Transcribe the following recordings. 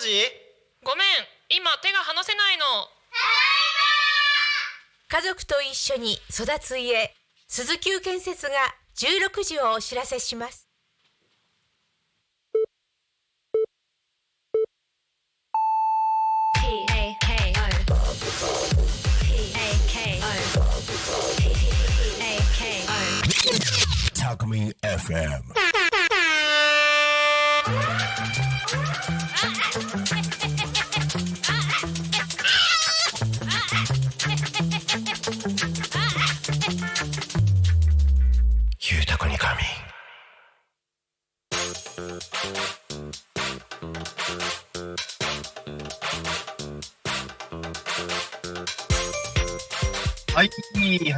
時ごめん。今手が離せないの。家族と一緒に育つ家。鈴木建設が16時をお知らせします。タコミン FM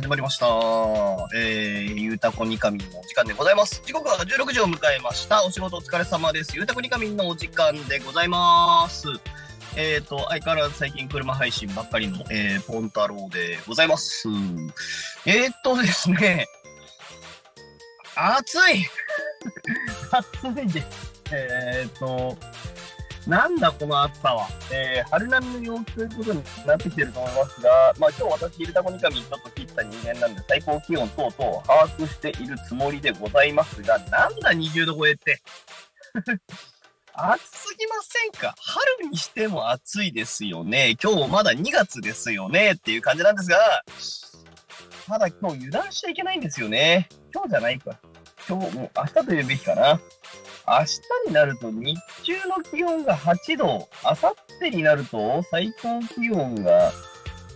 始まりました。えー、ゆうたこにかみんのお時間でございます。時刻は16時を迎えました。お仕事お疲れ様です。ゆうたこにかみんのお時間でございます。えっ、ー、と、相変わらず最近車配信ばっかりの、えー、ポン太郎でございます。えー、っとですね、暑い 暑いです。えー、っと、なんだこの暑さは。えー、春並みの陽気ということになってきてると思いますが、まあ今日私、ゆるたこにかみちょっと切った人間なんで、最高気温等々把握しているつもりでございますが、なんだ20度超えって。暑すぎませんか？春にしても暑いですよね。今日まだ2月ですよねっていう感じなんですが、ただ今日油断しちゃいけないんですよね。今日じゃないか。今日、もう明日と言うべきかな。明日になると日中の気温が8度、明後日になると最高気温が、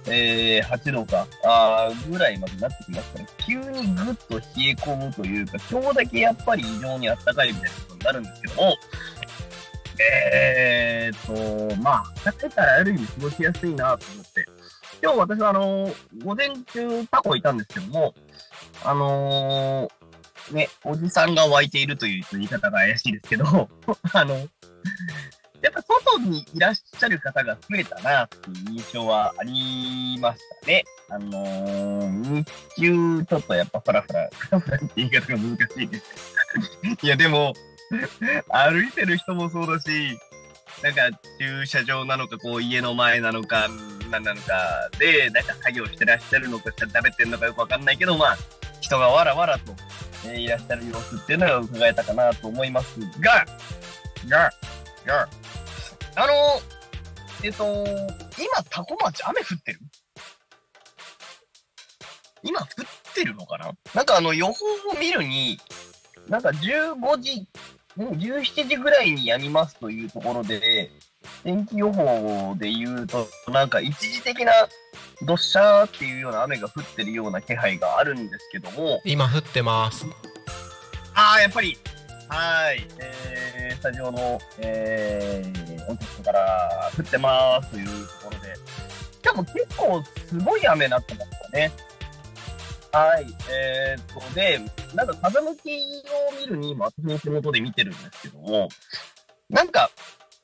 えー、8度か、あぐらいまでなってきますから、急にぐっと冷え込むというか、今日だけやっぱり異常に暖かいみたいなことになるんですけども、えーと、まあ、暖かいからある意味過ごしやすいなと思って、今日私はあの午前中タコいたんですけども、あのー、ね、おじさんが湧いているという言い方が怪しいですけど、あの、やっぱ外にいらっしゃる方が増えたなっていう印象はありましたね。あのー、日中ちょっとやっぱフラフラ、フラフラって言い方が難しいです。いやでも、歩いてる人もそうだし、なんか駐車場なのか、こう家の前なのか、何なのかで、なんか作業してらっしゃるのか、食べてるのかよくわかんないけど、まあ、人がわらわらと、えーいらっしゃる様子っていうのが伺えたかなと思いますが、が、が、あの、えっ、と、今、タコ町雨降ってる？今降ってるのかな？なんかあの予報を見るに、なんか15時、ん17時ぐらいにやみますというところで、天気予報で言うと、なんか一時的などっしゃーっていうような雨が降ってるような気配があるんですけども、今降ってます。ああ、やっぱり、はい、えー、スタジオの、えー、音楽から降ってますというところで、しかも結構すごい雨になってましたね。はい、えー、っと、で、なんか風向きを見るに、今私の手元で見てるんですけども、なんか、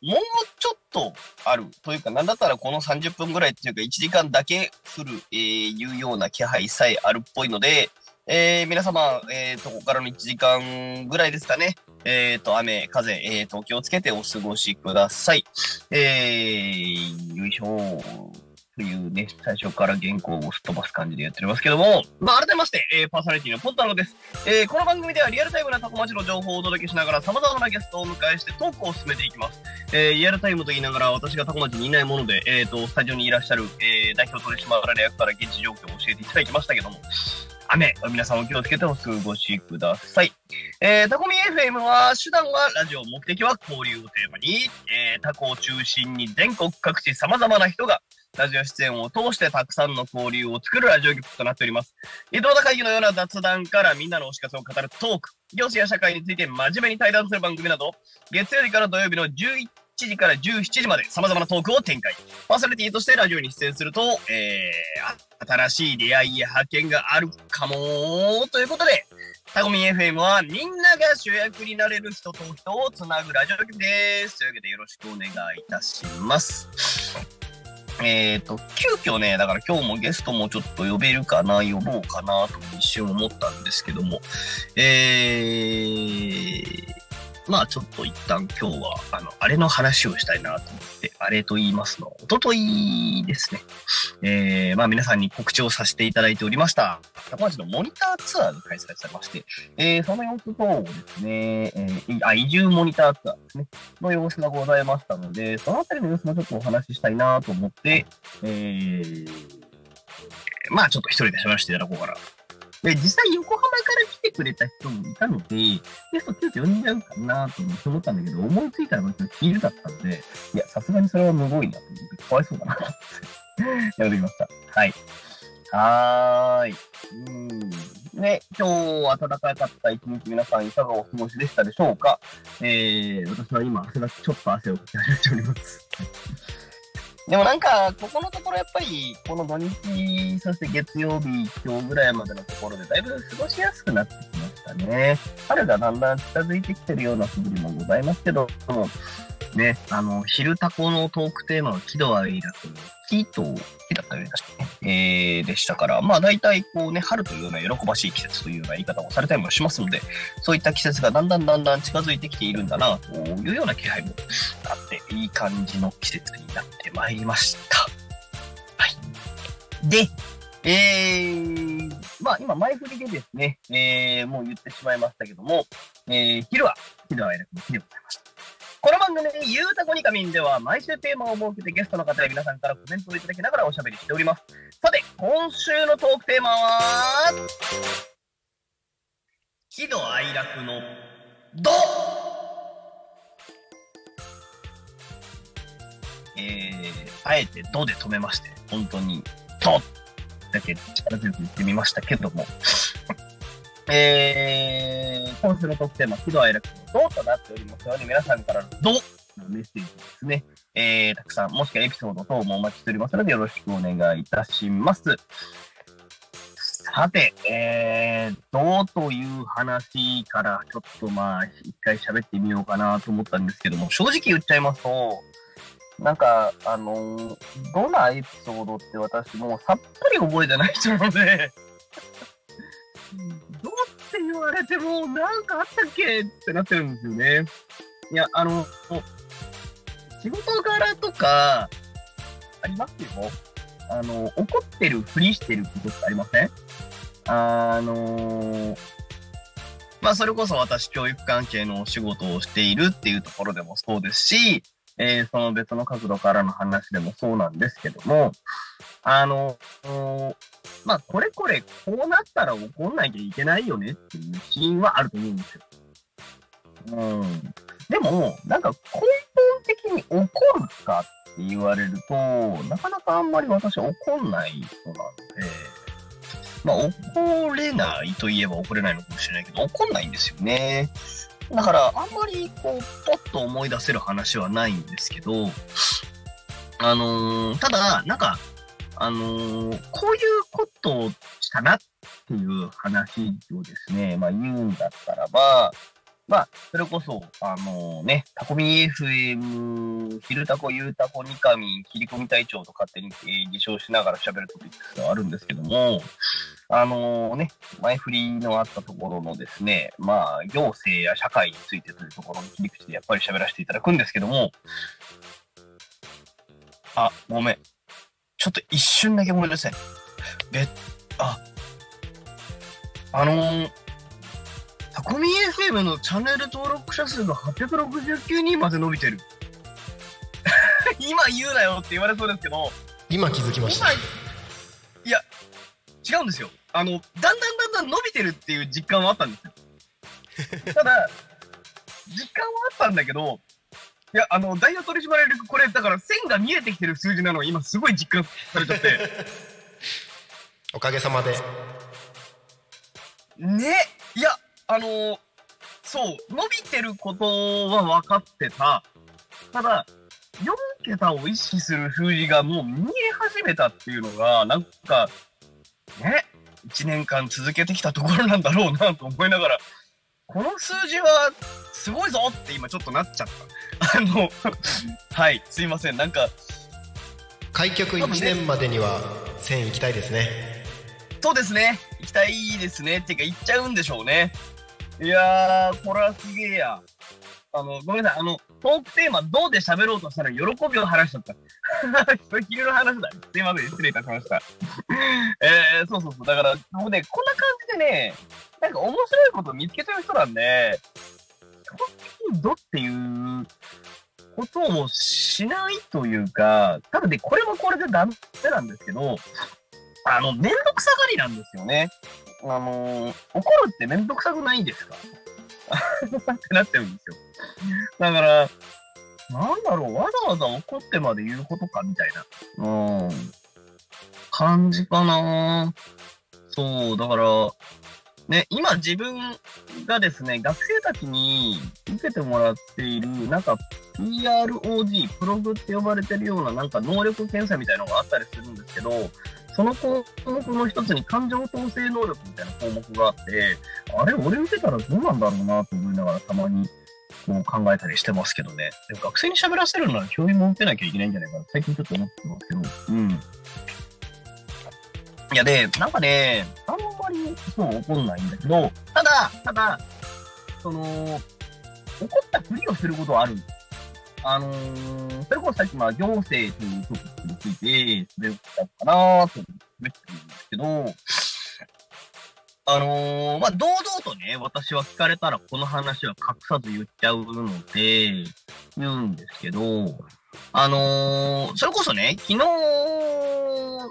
もうちょっとある。というか、なんだったらこの30分ぐらいというか、1時間だけ降る、えー、いうような気配さえあるっぽいので、えー、皆様、えー、と、ここからの1時間ぐらいですかね。えー、と、雨、風、えー、と、気をつけてお過ごしください。えー、よいしょというね、最初から原稿をすっ飛ばす感じでやっておりますけども、まあ、改めまして、えー、パーソナリティのポンタロです。えー、この番組ではリアルタイムなタコ町の情報をお届けしながら様々なゲストをお迎えしてトークを進めていきます。えー、リアルタイムと言いながら私がタコ町にいないもので、えー、と、スタジオにいらっしゃる、えー、代表取締役から現地状況を教えていただきましたけども、雨、皆さんお気をつけてお過ごしください。えー、タコミ FM は、手段はラジオ、目的は交流をテーマに、えー、タコを中心に全国各地様々な人が、ラジオ出演を通してたくさんの交流を作るラジオ局となっております。移動田会議のような雑談からみんなの推し活を語るトーク、行政や社会について真面目に対談する番組など、月曜日から土曜日の11時から17時まで様々なトークを展開。パーソナリティとしてラジオに出演すると、えー、新しい出会いや発見があるかもということで、タコミン FM はみんなが主役になれる人と人をつなぐラジオ局です。というわけでよろしくお願いいたします。えっ、と、急遽ね、だから今日もゲストもちょっと呼べるかな、呼ぼうかなと一瞬思ったんですけども、えー、まあちょっと一旦今日は、あの、あれの話をしたいなと思って、あれと言いますの、おとといですね。えー、まあ皆さんに告知をさせていただいておりました、高松のモニターツアーが開催されまして、えー、その様子等をですね、えー、あ、移住モニターツアーですね、の様子がございましたので、そのあたりの様子もちょっとお話ししたいなと思って、えー、まあちょっと一人で喋らせていただこうかな。で、実際横浜から来てくれた人もいたので、ゲスト急遽呼んじゃうかなと思ったんだけど、思いついたら私昼だったので、いや、さすがにそれはむごいなと思って、かわいそうだなって、やめてきました。はい。はーい。うん。ね、今日暖かかった一日皆さんいかがお過ごしでしたでしょうか？えー、私は今、汗がちょっと汗をかき始めております。でもなんか、ここのところやっぱり、この土日、そして月曜日、今日ぐらいまでのところで、だいぶ過ごしやすくなってきましたね。春がだんだん近づいてきてるような素振りもございますけど、もね、あの、昼タコのトークテーマは喜怒哀楽の木と木だったようでしたね。えー、でしたから、まあ大体こうね、春というような喜ばしい季節というような言い方をされたりもしますので、そういった季節がだんだんだんだん近づいてきているんだな、というような気配もあって、いい感じの季節になってまいりました。はい。で、えー、まあ今前振りでですね、えー、もう言ってしまいましたけども、えー、昼は、喜怒哀楽の日でございました。この番組、ゆうたこにかみんでは、毎週テーマを設けてゲストの方や皆さんからコメントをいただきながらおしゃべりしております。さて、今週のトークテーマは、喜怒哀楽の、どえー、あえてどで止めまして、本当に、どだけ力強く言ってみましたけども、えー、今週のトークテーマ、喜怒哀楽のどうとなっておりますよ。うに、皆さんからのどのメッセージですね、えー、たくさん、もしくはエピソード等もお待ちしておりますので、よろしくお願いいたします。さて、えー、どうという話から、ちょっとまあ、一回喋ってみようかなと思ったんですけども、正直言っちゃいますと、なんか、あのーどんなエピソードって私もうさっぱり覚えてない人なので、どうって言われても、なんかあったっけってなってるんですよね。いや、あの、仕事柄とか、ありますよ。あの、怒ってるふりしてることってありません？あのまあ、それこそ私、教育関係のお仕事をしているっていうところでもそうですし、えーその別の角度からの話でもそうなんですけども、あの、まあ、これこれ、こうなったら怒んなきゃいけないよねっていうシーンはあると思うんですよ。うん。でも、なんか根本的に怒るかって言われると、なかなかあんまり私怒んない人なので、まあ、怒れないと言えば怒れないのかもしれないけど、怒んないんですよね。だから、あんまり、こう、ポッと思い出せる話はないんですけど、あのーただ、なんか、あのーこういうことをしたなっていう話をですね、まあ言うんだったらば、まあ、それこそ、あのね、タコミ FM、昼タコ、ゆうタコ、ニカミ、切り込み隊長と勝手に、えー自称しながら喋るトピックスがあるんですけども、あのね、前振りのあったところのですね、まあ、行政や社会についてというところの切り口でやっぱり喋らせていただくんですけども、あ、ごめん。ちょっと一瞬だけごめんなさい。べ、あ、あのー、タコミ FM のチャンネル登録者数が869人まで伸びてる。今言うなよって言われそうですけど、今気づきました。今、いや、違うんですよ。あの、だんだんだんだん伸びてるっていう実感はあったんですよ。ただ、実感はあったんだけど、いや、あの、ダイヤ取締役、これ、だから線が見えてきてる数字なのを今すごい実感されちゃって、おかげさまで。ね、いや、あのそう、伸びてることは分かってた。ただ、4桁を意識する数字がもう見え始めたっていうのが、なんか、ね、1年間続けてきたところなんだろうなと思いながら、この数字はすごいぞって今ちょっとなっちゃった。あの、はい、すいません。なんか、開局1年までには1000行きたいですね。そうですね。行きたいですね。っていうか、行っちゃうんでしょうね。いやー、これはすげえや。あの、ごめんなさい。あの、トークテーマ、どうで喋ろうとしたら喜びを話しちゃった。それ昼の話だ。すいません。失礼いたしました。えー、そうそうそう。だから、もうね、こんな感じでね、なんか面白いことを見つけちゃう人なんで、基本的にどっていうことをしないというか、多分ね、これもこれでダメなんですけど、あの、めんどくさがりなんですよね。あのー怒るってめんどくさくないんですか？ってなってるんですよ。だから、なんだろう、わざわざ怒ってまで言うことかみたいな、うん、感じかな。そう、だから、ね、今自分がですね、学生たちに受けてもらっている、なんか PROG、プログって呼ばれてるようななんか能力検査みたいなのがあったりするんですけど、その項目の一つに感情統制能力みたいな項目があって、あれ、俺受けたらどうなんだろうなと思いながらたまにこう考えたりしてますけどね。でも学生に喋らせるなら教員も受けなきゃいけないんじゃないかな最近ちょっと思ってますけど。うん。いやで、なんかね、あんまりそう怒んないんだけど、ただ、ただ、その、怒ったふりをすることはあるんです。あのー、それこそさっきまあ行政というトピックについて、それをしたのかなと思って喋ってるんですけど、あのー、まあ、堂々とね、私は聞かれたらこの話は隠さず言っちゃうので、言うんですけど、あのー、それこそね、昨日、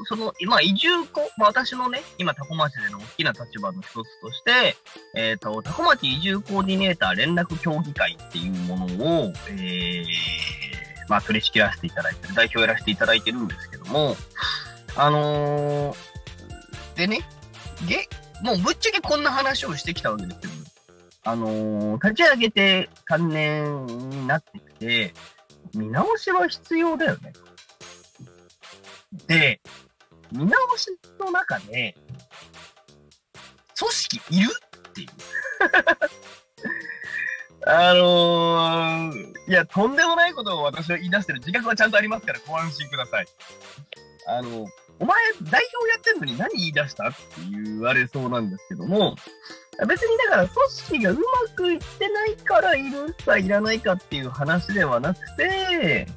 その、今、移住こ、まあ、私のね、今、タコ町での大きな立場の一つとして、えっ、と、タコ町移住コーディネーター連絡協議会っていうものを、えー、まあ、取り仕切らせていただいてる、代表やらせていただいてるんですけども、あのー、でね、げ、もうぶっちゃけこんな話をしてきたわけですよ。あのー、立ち上げて3年になってきて、見直しは必要だよね。で、見直しの中で、組織いるっていう。あのー、いや、とんでもないことを私は言い出してる自覚はちゃんとありますから、ご安心ください。あの、お前、代表やってんのに何言い出したって言われそうなんですけども、別にだから組織がうまくいってないからいるかいらないかっていう話ではなくて、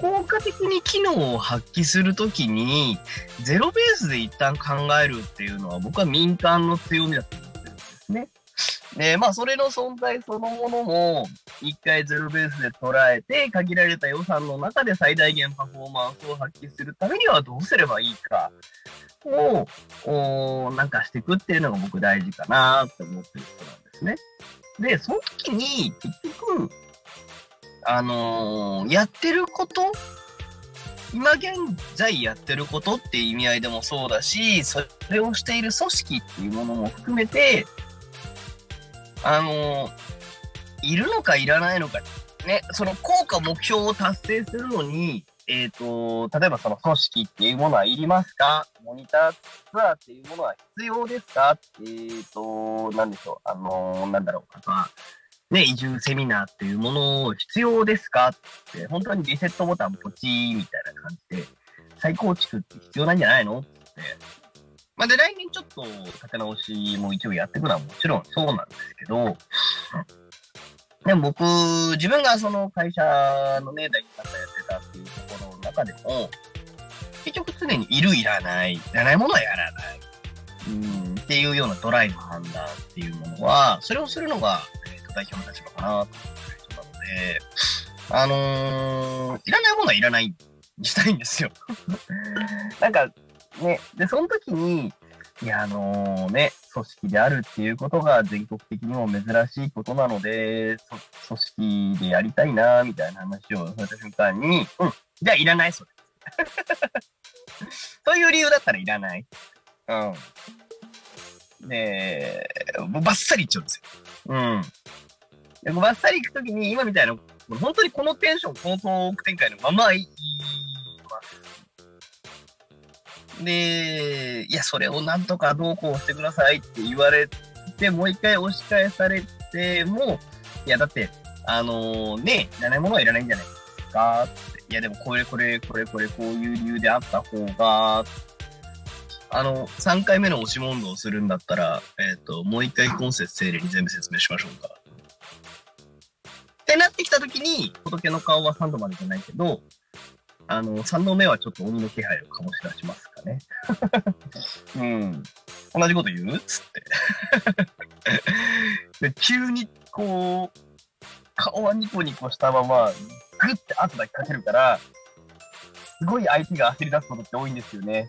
効果的に機能を発揮するときに、ゼロベースで一旦考えるっていうのは僕は民間の強みだと思ってるんですね。で、まあそれの存在そのものも、一回ゼロベースで捉えて、限られた予算の中で最大限パフォーマンスを発揮するためにはどうすればいいかを、おなんかしていくっていうのが僕大事かなって思ってる人なんですね。で、その時に結局、あのーやってること今現在やってることっていう意味合いでもそうだし、それをしている組織っていうものも含めて、あのーいるのかいらないのか、ね、その効果目標を達成するのに、えっ、と、例えばその組織っていうものはいりますか？モニターツアーっていうものは必要ですか？えっ、と、なんでしょう、あのーなんだろう、あとは、ね、移住セミナーっていうものを必要ですか？って、本当にリセットボタンポチーみたいな感じで、再構築って必要なんじゃないの？って。まあ、で、来年ちょっと立て直しも一応やっていくのはもちろんそうなんですけど、でも僕、自分がその会社のね、代表やってたっていうところの中でも、結局常にいるいらない、いらないものはやらない。うん、っていうようなドライの判断っていうものは、それをするのが、えーと代表の立場かなと思ってる人なので、あのーいらないものはいらないにしたいんですよ。なんか、ね、で、その時に、いや、あのね、組織であるっていうことが全国的にも珍しいことなので、組織でやりたいな、みたいな話をされた瞬間に、うん、じゃあいらない、それ。そういう理由だったらいらない。うん。で、もうバッサリ言っちゃうんですよ。うん。でバッサリ行くときに、今みたいな、本当にこのテンション、このトーク展開のままいます。で、いや、それをなんとかどうこうしてくださいって言われて、もう一回押し返されても、いや、だって、あのね、いらないものはいらないんじゃないですかって。いや、でもこれこれこれこれこういう理由であった方が、あの、3回目の押し問答をするんだったら、えっ、と、もう一回今節整理に全部説明しましょうか。ってなってきたときに、仏の顔は3度までじゃないけど、あの、3度目はちょっと鬼の気配を醸し出しますかね。うん。同じこと言う？つって。で、急にこう、顔はニコニコしたまま、グッて圧だけかけるから、すごい相手が焦り出すことって多いんですよね。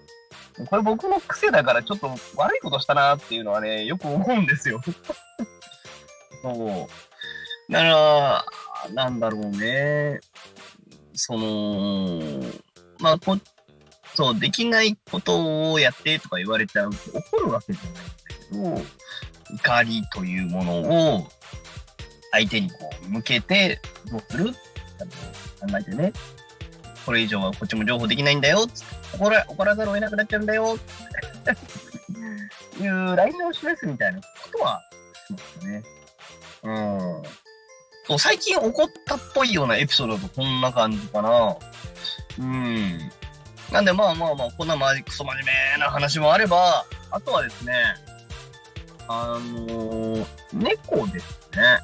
これ僕の癖だからちょっと悪いことしたなっていうのはね、よく思うんですよ。そう。だから、なんだろうね。その、まあ、こ、そう、できないことをやってとか言われちゃうと怒るわけじゃないんだけど、怒りというものを相手にこう向けて、どうする考えてね。これ以上はこっちも情報できないんだよ。怒ら、怒らざるを得なくなっちゃうんだよ。いう LINE を示すみたいなことはしますね。うん。そう、最近起こったっぽいようなエピソードだとこんな感じかな。うん。なんでまあまあまあ、こんなまじクソ真面目な話もあれば、あとはですね、あのー猫ですね。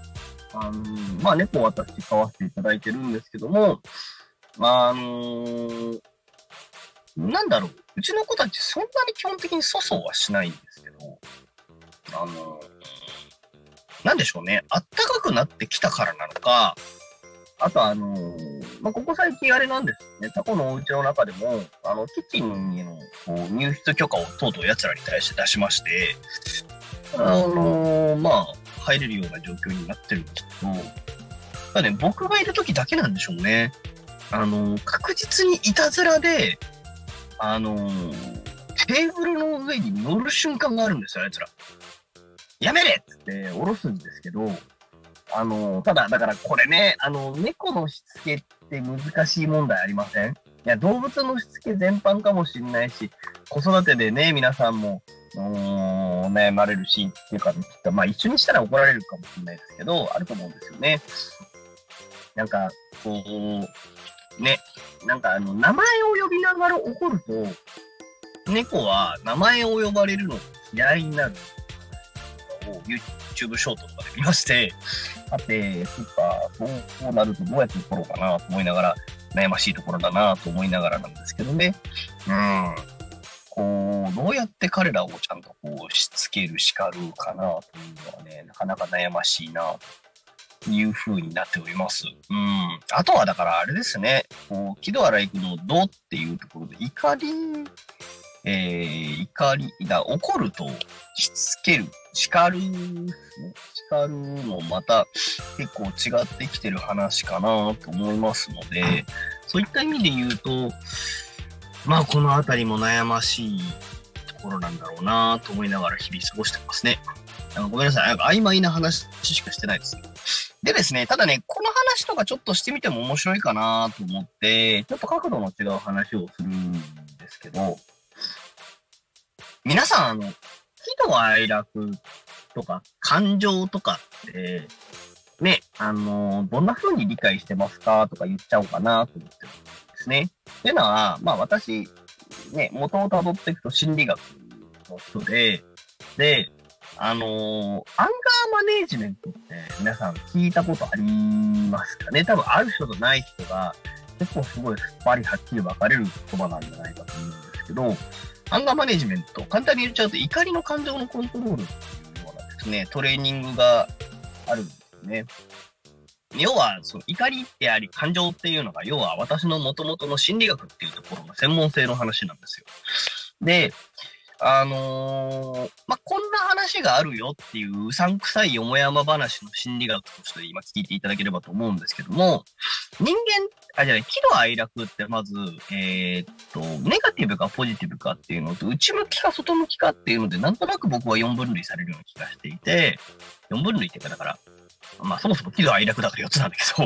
あのーまあ猫を私飼わせていただいてるんですけども、あのーなんだろう、うちの子たちそんなに基本的に粗相はしないんですけど、あのーなんでしょうね、あったかくなってきたからなのか、あとあのーまあ、ここ最近あれなんですね、タコのお家の中でも、あの、キッチンへのこう入室許可をとうとう奴らに対して出しまして、あのーまあ、入れるような状況になってるんですけど、ただね、僕がいる時だけなんでしょうね。あのー確実にいたずらで、あのテーブルの上に乗る瞬間があるんですよ、あいつら。やめれ！っつって下ろすんですけど、あのただ、だからこれね、あの、猫のしつけって難しい問題ありません？いや、動物のしつけ全般かもしれないし、子育てでね、皆さんも、うーん悩まれるし、っていうか、きっとまあ一緒にしたら怒られるかもしれないですけど、あると思うんですよね。なんか、こう、ね、なんかあの、名前を呼びながら怒ると、猫は名前を呼ばれるの嫌いになる。んを YouTube ショートとかで見まして、さて、そっか、そうこうなるとどうやって怒ろうかなと思いながら、悩ましいところだなと思いながらなんですけどね。うん。こう、どうやって彼らをちゃんとこう、しつける、叱るかなというのはね、なかなか悩ましいなという風になっております。うん。あとはだからあれですね、こう、喜怒哀楽の怒っていうところで、怒り、えー、怒り、だ怒ると、しつける、叱る、叱るのまた結構違ってきてる話かなと思いますので、そういった意味で言うと、まあこのあたりも悩ましいところなんだろうなと思いながら日々過ごしてますね。あごめんなさい。なんか曖昧な話しかしてないです。でですね、ただね、この話とかちょっとしてみても面白いかなと思って、ちょっと角度の違う話をするんですけど、皆さん、あの、喜怒哀楽とか感情とかって、ね、あの、どんな風に理解してますかとか言っちゃおうかなと思ってるんですね。っていうのは、まあ私、ね、元を辿っていくと心理学の人で、で、あのーアンガーマネージメントって皆さん聞いたことありますかね？多分ある人とない人が結構すごいすっぱりはっきり分かれる言葉なんじゃないかと思うんですけど、アンガーマネジメント、簡単に言っちゃうと怒りの感情のコントロールっていうようなですね、トレーニングがあるんですね。要は、その怒りであり感情っていうのが、要は私の元々の心理学っていうところの専門性の話なんですよ。で、あのーまあ、こんな話があるよっていううさんくさいよもやま話の心理学として今聞いていただければと思うんですけども、人間、あ、じゃあ、喜怒哀楽ってまず、えーっと、ネガティブかポジティブかっていうのと、内向きか外向きかっていうので、なんとなく僕は4分類されるような気がしていて、4分類っていうか、だから、まあそもそも喜怒哀楽だから4つなんだけど、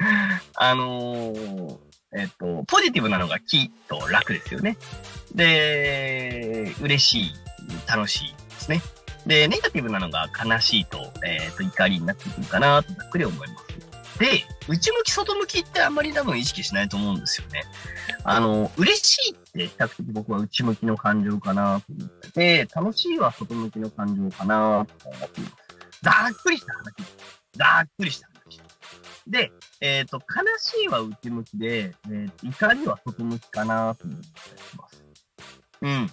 あのーえっと、ポジティブなのが喜と楽ですよね。で、嬉しい、楽しいですね。で、ネガティブなのが悲しいと、えっと、怒りになってくるかなとざっくり思います。で、内向き外向きってあんまり多分意識しないと思うんですよね。あの、嬉しいって比較的僕は内向きの感情かなと思ってて、楽しいは外向きの感情かなと思っています。ざっくりした話。ざっくりした。で、えっ、と、悲しいは内向きで、えー怒りは外向きかなと思ったりします。うん。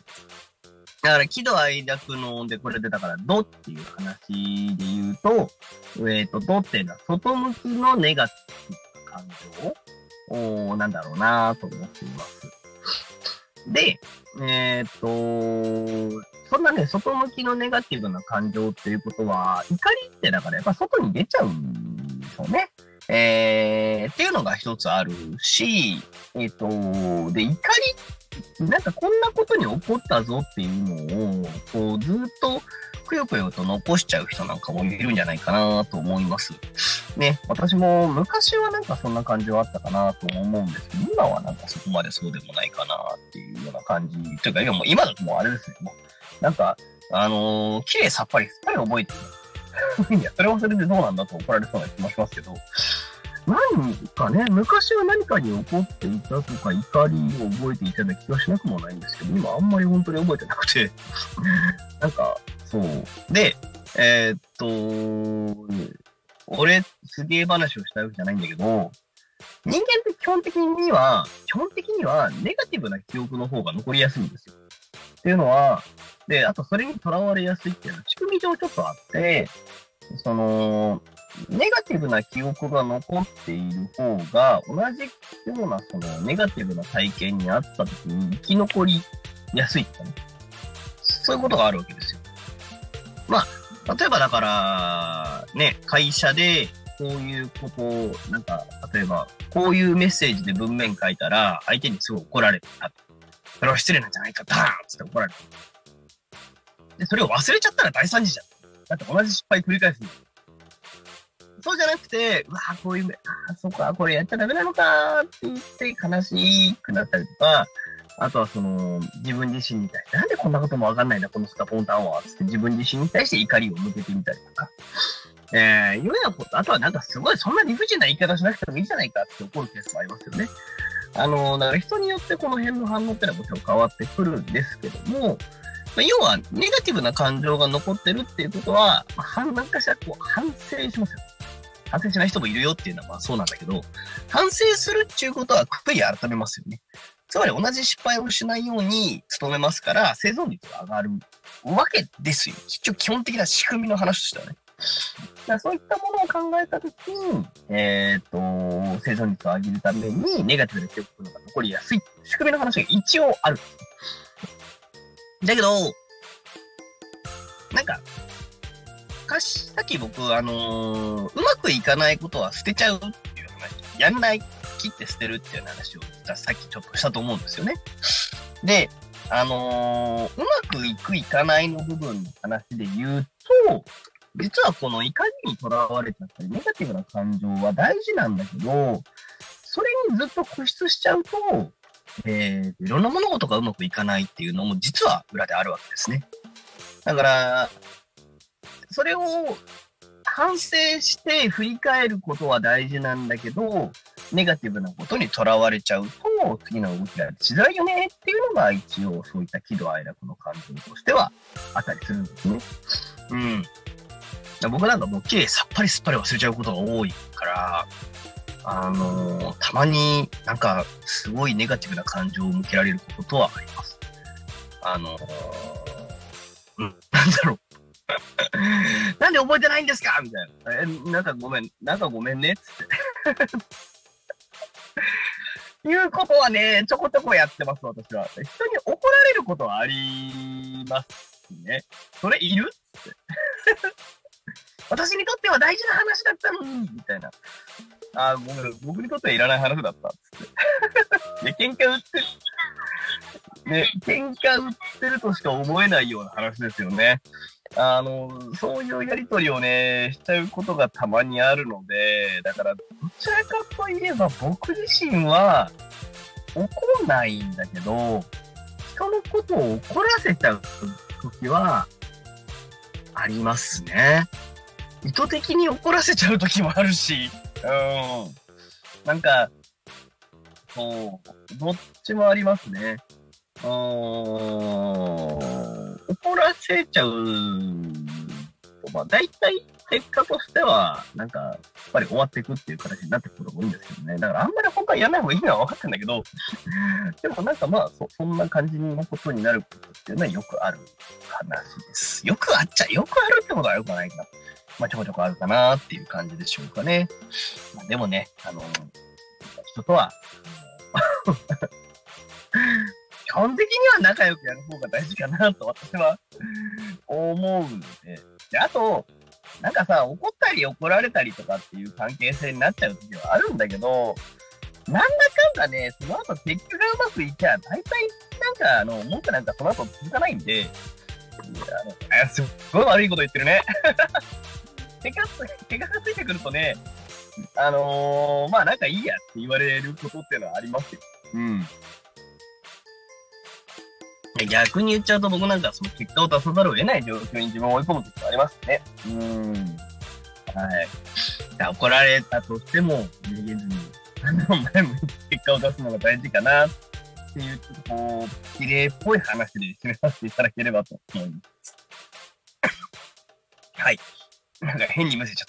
だから、喜怒哀楽の音でこれで、だから、ドっていう話で言うと、えっ、と、ドっていうのは外向きのネガティブな感情おーなんだろうなと思っています。で、えっ、と、そんなね、外向きのネガティブな感情っていうことは、怒りってだからやっぱ外に出ちゃうんですよね。えー、っていうのが一つあるし、えっ、と、で、怒り、なんかこんなことに起こったぞっていうのを、こう、ずっと、くよくよと残しちゃう人なんかもいるんじゃないかなと思います。ね、私も昔はなんかそんな感じはあったかなと思うんですけど、今はなんかそこまでそうでもないかなっていうような感じ。というか、今もう今だともうあれですね、も、なんか、あのー綺麗さっぱりすっぱり覚えてる。いや、それはそれでどうなんだと怒られそうな気もしますけど、何かね、昔は何かに怒っていたとか怒りを覚えていたような気がしなくもないんですけど、今あんまり本当に覚えてなくて、なんか、そう。で、えーっと、俺、すげえ話をしたわけじゃないんだけど、人間って基本的には、基本的にはネガティブな記憶の方が残りやすいんですよ。っていうのは、で、あとそれにとらわれやすいっていうのは仕組み上ちょっとあって、その、ネガティブな記憶が残っている方が、同じようなそのネガティブな体験にあった時に生き残りやすいってね。そういうことがあるわけですよ。まあ、例えばだから、ね、会社でこういうことを、なんか、例えば、こういうメッセージで文面書いたら、相手にすごい怒られた。それは失礼なんじゃないか、ダーンっつって怒られた。で、それを忘れちゃったら大惨事じゃん。だって同じ失敗繰り返すんだよそうじゃなくて、うわぁ、こういう、ああ、そっか、これやっちゃダメなのかって言って悲しくなったりとか、あとはその、自分自身に対して、なんでこんなこともわかんないんだ、このスカポンタンは、つって自分自身に対して怒りを向けてみたりとか。えー、いうようなこと、あとはなんかすごい、そんな理不尽な言い方しなくてもいいじゃないかって怒るケースもありますよね。あの、だから人によってこの辺の反応ってのはもちろん変わってくるんですけども、まあ要は、ネガティブな感情が残ってるっていうことは、まあ、なんかしらこう反省しますよ。反省しない人もいるよっていうのはまあそうなんだけど、反省するっていうことはくくり改めますよね。つまり同じ失敗をしないように努めますから、生存率が上がるわけですよ。一応基本的な仕組みの話としてはね。だからそういったものを考えたときに、えっ、と、生存率を上げるために、ネガティブな記憶が残りやすい仕組みの話が一応ある。だけど、なんか、かし、さっき僕、あのーうまくいかないことは捨てちゃうっていう話、やんない、切って捨てるっていう話を、実はさっきちょっとしたと思うんですよね。で、あのーうまくいくいかないの部分の話で言うと、実はこの怒りにとらわれちゃったり、ネガティブな感情は大事なんだけど、それにずっと固執しちゃうと、えー、いろんな物事がうまくいかないっていうのも実は裏であるわけですね。だから、それを反省して振り返ることは大事なんだけど、ネガティブなことにとらわれちゃうと、次の動きがしづらいよねっていうのが一応そういった喜怒哀楽の感情としてはあったりするんですね。うん。僕なんかもう綺麗さっぱりすっぱり忘れちゃうことが多いから、あのーたまになんかすごいネガティブな感情を向けられることはあります。あのーうん、なんだろう。なんで覚えてないんですかみたいな。え、なんかごめん、なんかごめんね、つって。いうことはね、ちょこちょこやってます、私は。人に怒られることはありますね。それいる？つって。私にとっては大事な話だったのに、みたいな。あー、ごめん、僕にとってはいらない話だった、つって。で、喧嘩売ってる。ね、喧嘩売ってるとしか思えないような話ですよね。あの、そういうやりとりをね、しちゃうことがたまにあるので、だから、どちらかといえば僕自身は怒んないんだけど、人のことを怒らせちゃう時は、ありますね。意図的に怒らせちゃう時もあるし、うん。なんか、そう、どっちもありますね。うん怒らせちゃう。まあ、大体、結果としては、なんか、やっぱり終わっていくっていう形になってくることが多いんですけどね。だからあんまり本当はやらない方がいいのは分かってんだけど、でもなんかまあ、そそんな感じのことになることっていうのはよくある話です。よくあっちゃ、よくあるってことはよくないかな。まあ、ちょこちょこあるかなっていう感じでしょうかね。まあ、でもね、あの、人とは、基本的には仲良くやる方が大事かなと私は思うので。で、あと、なんかさ、怒ったり怒られたりとかっていう関係性になっちゃう時はあるんだけど、なんだかんだね、その後結局がうまくいきゃ、大体なんか、あの、文句なんかその後続かないんで、あのすっごい悪いこと言ってるね。結果、結果がついてくるとね、あのー、まあなんかいいやって言われることっていうのはありますよ。うん。逆に言っちゃうと僕なんかその結果を出さざるを得ない状況に自分を追い込む時がありますね。うん。はい。怒られたとしても逃げずに、あの、前向いて結果を出すのが大事かなっていう、ちょっとこう、綺麗っぽい話で締めさせていただければと思います。はい。なんか変にむせちゃっ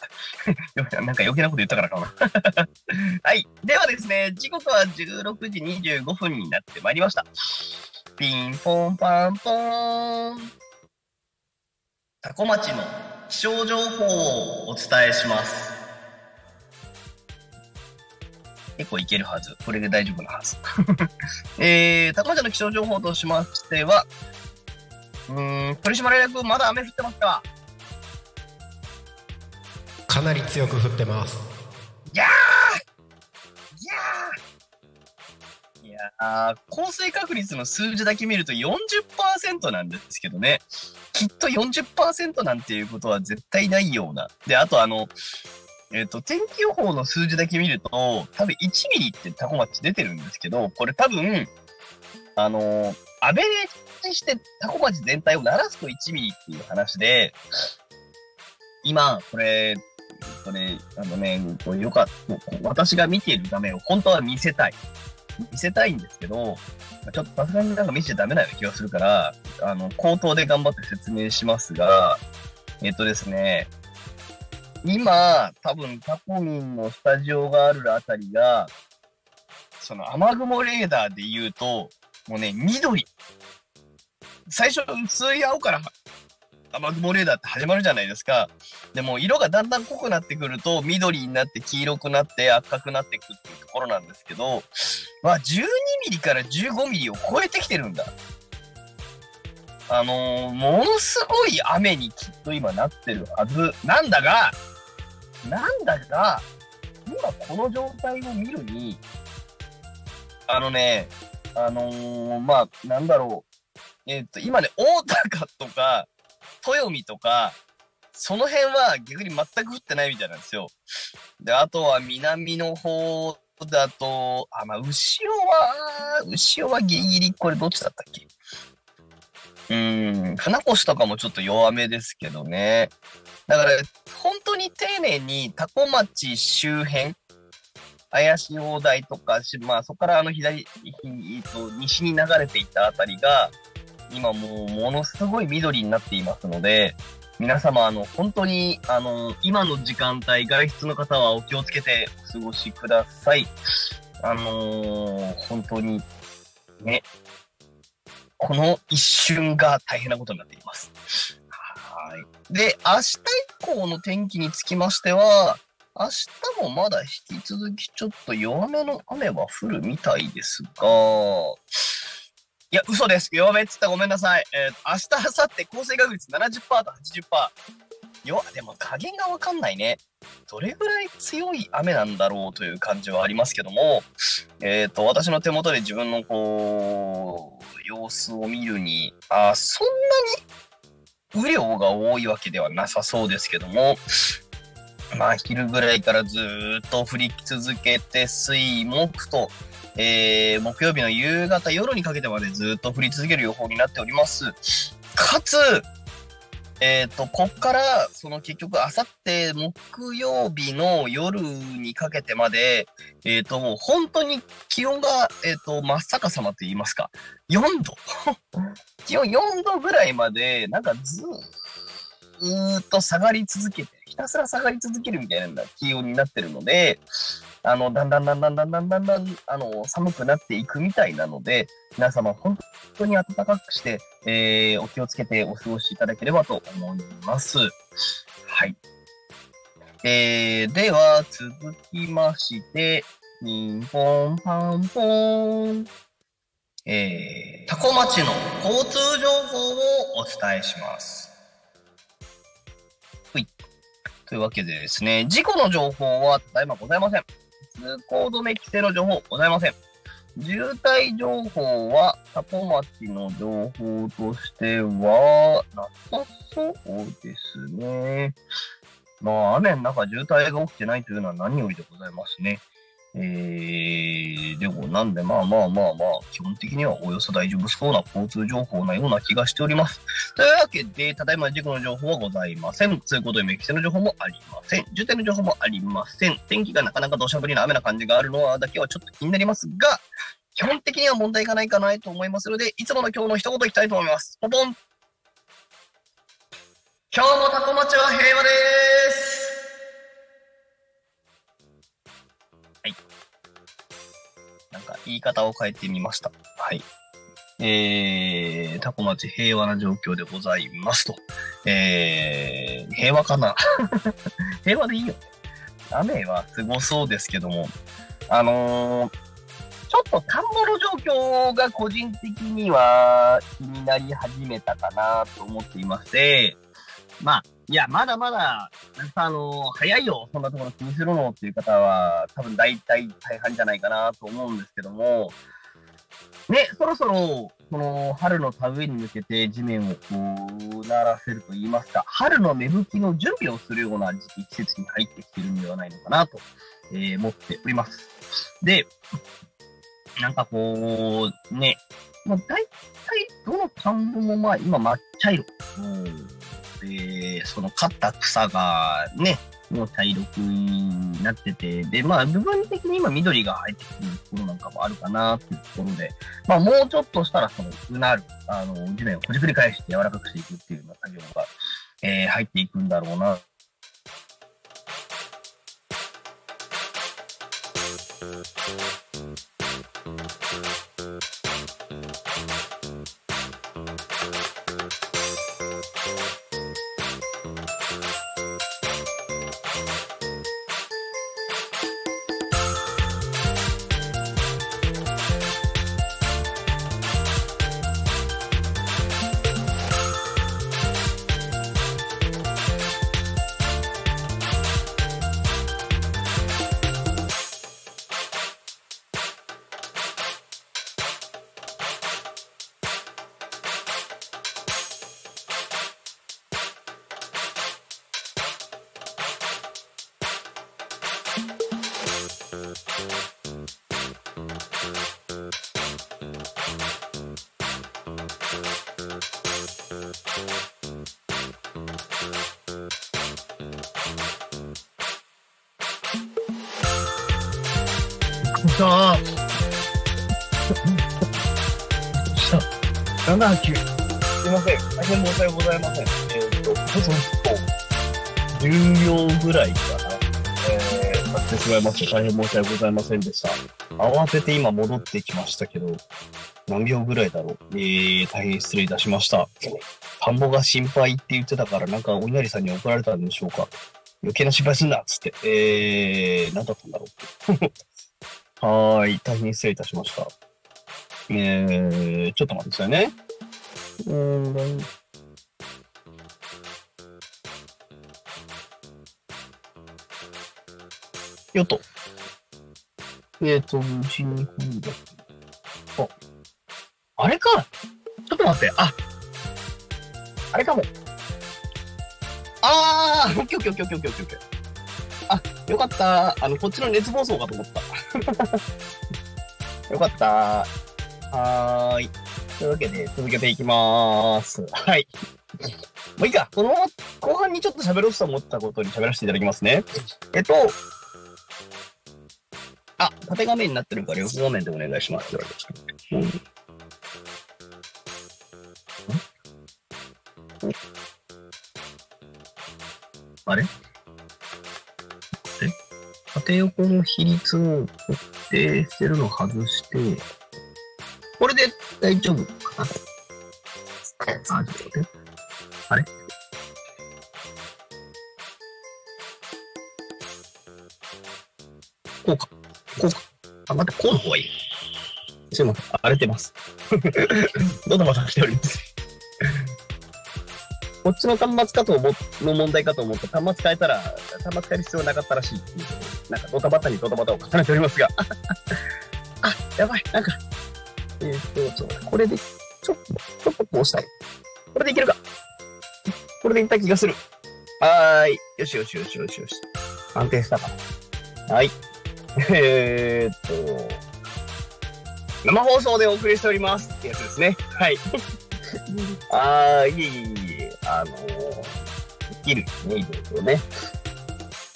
た。なんか余計なこと言ったからかな。はい。ではですね、時刻は16時25分になってまいりました。ピンポンパンポーン。タコ町の気象情報をお伝えします。結構いけるはず。これで大丈夫なはず。えー、タコ町の気象情報としましては、うーん、取締役まだ雨降ってますか？かなり強く降ってますいやーいやー降水確率の数字だけ見ると40%なんですけどね。きっと40%なんていうことは絶対ないような。で、あとあの、えっ、と、天気予報の数字だけ見ると、多分1ミリってタコマッチ出てるんですけど、これ多分、あのーアベレージにしてタコマッチ全体を鳴らすと1ミリっていう話で、今、これ、これ、あのね、こうよかった、私が見ている画面を本当は見せたい。見せたいんですけど、ちょっとさすがになんか見せちゃダメなような気がするから、あの、口頭で頑張って説明しますが、えっとですね、今、多分タコミンのスタジオがあるあたりが、その雨雲レーダーで言うと、もうね、緑。最初薄い青から雨雲レーダーって始まるじゃないですか。でも色がだんだん濃くなってくると緑になって黄色くなって赤くなっていくっていうところなんですけど、まあ12ミリから15ミリを超えてきてるんだ。あのーものすごい雨にきっと今なってるはずなんだが、なんだが、今この状態を見るに、あのね、あのーまあ、なんだろう。えっ、と、今ね、大高とか、豊見とか、その辺は逆に全く降ってないみたいなんですよ。で、あとは南の方だと、あ、まあ、後ろは、後ろはギリギリ、これどっちだったっけ？うん、船越とかもちょっと弱めですけどね。だから、本当に丁寧にタコ町周辺、怪しい大台とか、まあそこからあの左、えっと西に流れていったあたりが、今もうものすごい緑になっていますので、皆様、あの、本当に、あの、今の時間帯、外出の方はお気をつけてお過ごしください。あのー本当に、ね、この一瞬が大変なことになっています。はい。で、明日以降の天気につきましては、明日もまだ引き続きちょっと弱めの雨は降るみたいですが、いや、嘘です。弱めっつったらごめんなさい。えー、明日、明後日、降水確率70%と80%。弱、でも加減がわかんないね。どれぐらい強い雨なんだろうという感じはありますけども、えっ、と、私の手元で自分のこう、様子を見るに、あ、そんなに雨量が多いわけではなさそうですけども、まあ、昼ぐらいからずっと降り続けて、水、木と、えー、木曜日の夕方、夜にかけてまでずっと降り続ける予報になっております。かつ、えっ、と、こっから、その結局、あさって木曜日の夜にかけてまで、えっ、と、もう本当に気温が、えっ、と、真っ逆さまと言いますか、4度。気温4度ぐらいまで、なんかずーっと下がり続けて、ひたすら下がり続けるみたいな気温になってるので、あの、だんだんだんだんだんだんだんだん、あの、寒くなっていくみたいなので、皆様本当に暖かくして、えー、お気をつけてお過ごしいただければと思います。はい。えー、では、続きまして、ピンポンパンポン。えー、タコ町の交通情報をお伝えします。というわけでですね、事故の情報はただいまございません。通行止め規制の情報ございません。渋滞情報は、タコ町の情報としては、なさそうですね。まあ、雨の中渋滞が起きてないというのは何よりでございますね。えー、でもなんでまあまあまあまあ、基本的にはおよそ大丈夫そうな交通情報なような気がしております。というわけで、ただいま事故の情報はございません。通行止め規制の情報もありません。渋滞の情報もありません。天気がなかなか土砂降りな雨な感じがあるのはだけはちょっと気になりますが、基本的には問題がないかなと思いますので、いつもの今日の一言いきたいと思います？ポポン今日もタコ町は平和です言い方を変えてみました。はい。えー、タコ町平和な状況でございますと。えー、平和かな？平和でいいよ。雨はすごそうですけども、あのー、ちょっと田んぼの状況が個人的には気になり始めたかなと思っていまして、まあ、いや、まだまだ、あの早いよ、そんなところ気にするのっていう方は、多分大体大半じゃないかなと思うんですけども、ね、そろそろ、この春の田植えに向けて地面をこう、ならせると言いますか、春の芽吹きの準備をするような時期、季節に入ってきてるんではないのかなと、えー思っております。で、なんかこう、ね、もう大体どの田んぼもまあ今真っ茶色。うんで、その刈った草がね、もう茶色くなってて、で、まあ部分的に今緑が入ってくるところなんかもあるかなっていうところで、まあもうちょっとしたらそのうなる、あの、地面をほじくり返して柔らかくしていくっていうような作業が、えー入っていくんだろうな。79。すいません。大変申し訳ございません。えーっと、そうそうそう。10秒ぐらいかな。えー、経ってしまいまして、大変申し訳ございませんでした。慌てて今戻ってきましたけど、何秒ぐらいだろう？えー、大変失礼いたしました。田んぼが心配って言ってたから、なんかお稲荷さんに怒られたんでしょうか。余計な心配すんなっつって。えー、何だったんだろう。はーい、大変失礼いたしました。えー、ちょっと待ってくださいね。うーん。よっと。えっ、と、西日本だ。あ、あれかちょっと待って。あ、あれかも。あー、オッケーオッケーオッケーオッケーオッケーオッケー。あ、よかった。あの、こっちの熱暴走かと思った。よかった。はーい。というわけで、続けていきまーす。はい。もういいか。このまま後半にちょっと喋ろうと思ったことに喋らせていただきますね。えっと、あ、縦画面になってるから横画面でお願いします。うんあれ？縦横の比率を特定してるの外して、これで大丈夫かな？あ、ちょっと待って。あれ？こうか。こうか。あ、待って、こうの方がいい。すいません。荒れてます。ドタバタしております。こっちの端末かと思の問題かと思った端末変えたら、端末変える必要なかったらしいっていうなんかドタバタにドタバタを重ねておりますが。あ、やばい。なんか、ちょっとこれで、ちょっと、ちょっとこうしたい。これでいけるかこれでいった気がする。はーい。よしよしよしよしよし。安定したかな。はい。えーっと、生放送でお送りしておりますってやつですね。はい。あー、いえいえいえ、あのー、できるね、いろいろね。